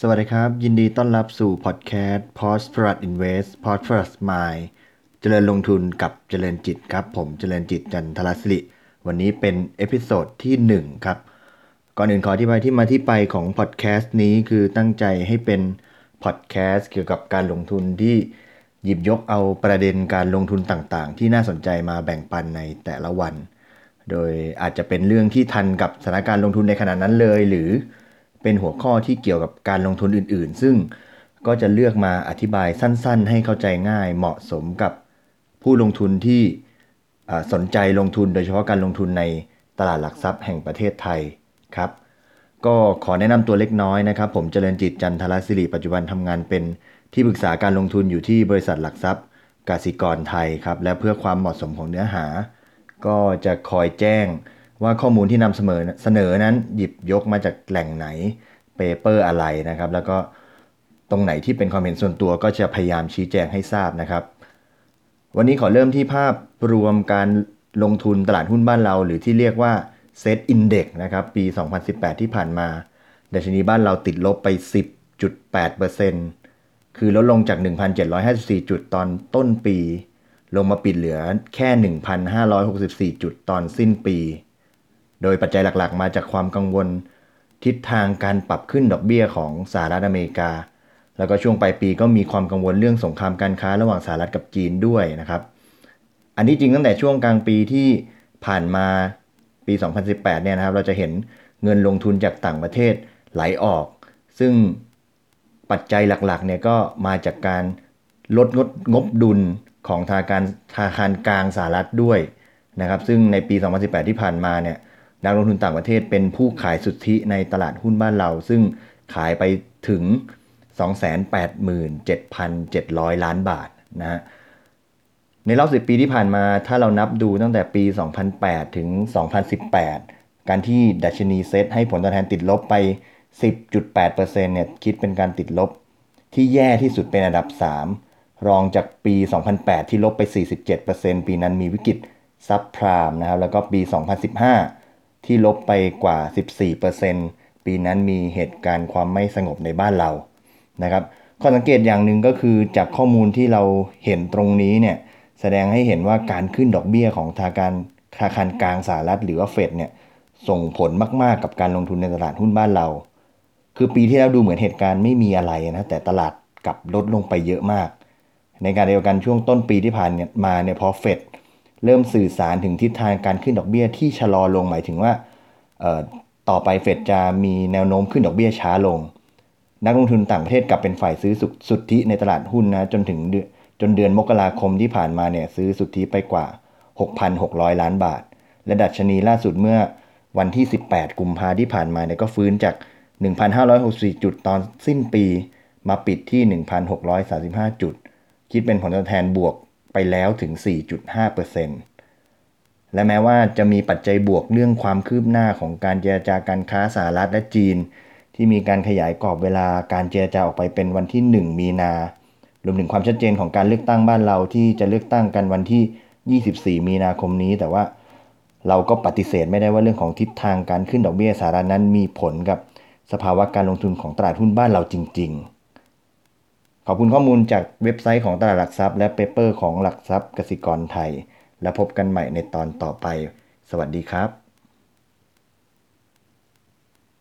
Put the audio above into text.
สวัสดีครับ ยินดีต้อนรับสู่พอดแคสต์ p o s t p r u s Invest p o s t p r u s Mind เจริญลงทุนกับเจริญจิตครับ ผมเจริญจิตจันทรศิริวันนี้เป็น episode ที่ 1 ครับ ก่อนอื่นขอที่ไปที่มาที่ไปของพอดแคสต์นี้คือตั้งใจให้เป็นพอดแคสต์เกี่ยวกับการลงทุนที่หยิบยกเอาประเด็นการลงทุนต่างๆ ที่น่าสนใจมาแบ่งปันในแต่ละวัน โดยอาจจะเป็นเรื่องที่ทันกับสถานการณ์ลงทุนในขณะนั้นเลย หรือ เป็นหัวข้อที่เกี่ยวกับการลงทุนอื่น ๆ ซึ่งก็จะเลือกมาอธิบายสั้น ๆ ให้เข้าใจง่าย เหมาะสมกับผู้ลงทุนที่สนใจลงทุนโดยเฉพาะการลงทุนในตลาดหลักทรัพย์แห่งประเทศไทยครับ ก็ขอแนะนำตัวเล็กน้อยนะครับ ผมเจริญจิตจันทรศิริปัจจุบันทำงานเป็นที่ปรึกษาการลงทุนอยู่ที่บริษัทหลักทรัพย์กสิกรไทยครับ และเพื่อความเหมาะสมของเนื้อหา ก็จะคอยแจ้ง ว่าข้อมูลที่นำเสนอเสนอนั้นหยิบยกมาจากแหล่งไหน paper อะไรนะครับ แล้วก็ตรงไหนที่เป็นความเห็นส่วนตัวก็จะพยายามชี้แจงให้ทราบนะครับ วันนี้ขอเริ่มที่ภาพรวมการลงทุนตลาดหุ้นบ้านเรา หรือที่เรียกว่า SET Index นะครับ ปี 2018 ที่ผ่านมาดัชนีบ้านเราติดลบไป 10.8%คือลดลงจาก 1,754 จุดตอนต้นปี ลงมาปิดเหลือแค่ 1,564 จุดตอนสิ้นปี โดยปัจจัยหลักๆ มาจากความกังวล ทิศทางการปรับขึ้นดอกเบี้ยของสหรัฐอเมริกา แล้วก็ช่วงปลายปีก็มีความกังวลเรื่องสงครามการค้าระหว่างสหรัฐกับจีนด้วยนะครับ อันที่จริงตั้งแต่ช่วงกลางปีที่ผ่านมาปี 2018 เนี่ยนะครับ เราจะเห็นเงินลงทุนจากต่างประเทศไหลออก ซึ่งปัจจัยหลักๆ เนี่ยก็มาจากการลดงดงบดุลของธนาคารธนาคารกลางสหรัฐด้วยนะครับ ซึ่งในปี 2018 ที่ผ่านมาเนี่ย นักลงทุนต่างประเทศเป็นผู้ขายสุทธิในตลาดหุ้นบ้านเรา ซึ่งขายไปถึง 287,700 ล้านบาทนะฮะในรอบ 10 ปีที่ผ่านมา ถ้าเรานับดูตั้งแต่ปี 2008 ถึง 2018 การที่ดัชนีเซตให้ผลตอบแทนติดลบไป 10.8%เนี่ยคิดเป็นการติดลบที่แย่ที่สุดเป็นอันดับ 3 รองจากปี 2008 ที่ลบไป 47%ปีนั้นมีวิกฤตซับพรามนะครับ แล้วก็ปี 2015 ที่ลบไปกว่า 14%ปีนั้นมีเหตุการณ์ความไม่สงบในบ้านเรานะครับข้อสังเกตอย่างหนึ่งก็คือจากข้อมูลที่เราเห็นตรงนี้เนี่ยแสดงให้เห็นว่าการขึ้นดอกเบี้ยของธนาคารธนาคารกลางสหรัฐหรือว่าเฟดเนี่ยส่งผลมากๆกับการลงทุนในตลาดหุ้นบ้านเรา คือปีที่แล้วดูเหมือนเหตุการณ์ไม่มีอะไรนะแต่ตลาดกลับลดลงไปเยอะมาก ในการเดียวกันช่วงต้นปีที่ผ่านมาเนี่ยพอเฟด เริ่มสื่อสารถึงทิศทางการขึ้นดอกเบี้ยที่ชะลอลงหมายถึงว่าต่อไปเฟดจะมีแนวโน้มขึ้นดอกเบี้ยช้าลง นักลงทุนต่างประเทศกลับเป็นฝ่ายซื้อสุทธิในตลาดหุ้นนะจนถึงจนเดือนมกราคมที่ผ่านมาเนี่ยซื้อสุทธิไปกว่า 6,600 ล้านบาท และดัชนีล่าสุดเมื่อวันที่ 18 กุมภาที่ผ่านมาเนี่ยก็ฟื้นจาก 1,564 จุดตอนสิ้นปี มาปิดที่ 1,635 จุด คิดเป็นผลตอบแทนบวก ไปแล้วถึง 4.5%และแม้ว่าจะมีปัจจัยบวกเรื่องความคืบหน้าของการเจรจาการค้าสหรัฐและจีน ที่มีการขยายกรอบเวลาการเจรจาออกไปเป็นวันที่ 1 มีนารวมถึงความชัดเจนของการเลือกตั้งบ้านเราที่จะเลือกตั้งกันวันที่ 24 มีนาคมนี้ แต่ว่าเราก็ปฏิเสธไม่ได้ว่าเรื่องของทิศทางการขึ้นดอกเบี้ยสหรัฐนั้นมีผลกับสภาวะการลงทุนของตลาดหุ้นบ้านเราจริง ๆ ขอบคุณข้อมูลจากเว็บไซต์ของตลาดหลักทรัพย์และเปเปอร์ของหลักทรัพย์กสิกรไทย และพบกันใหม่ในตอนต่อไป สวัสดีครับ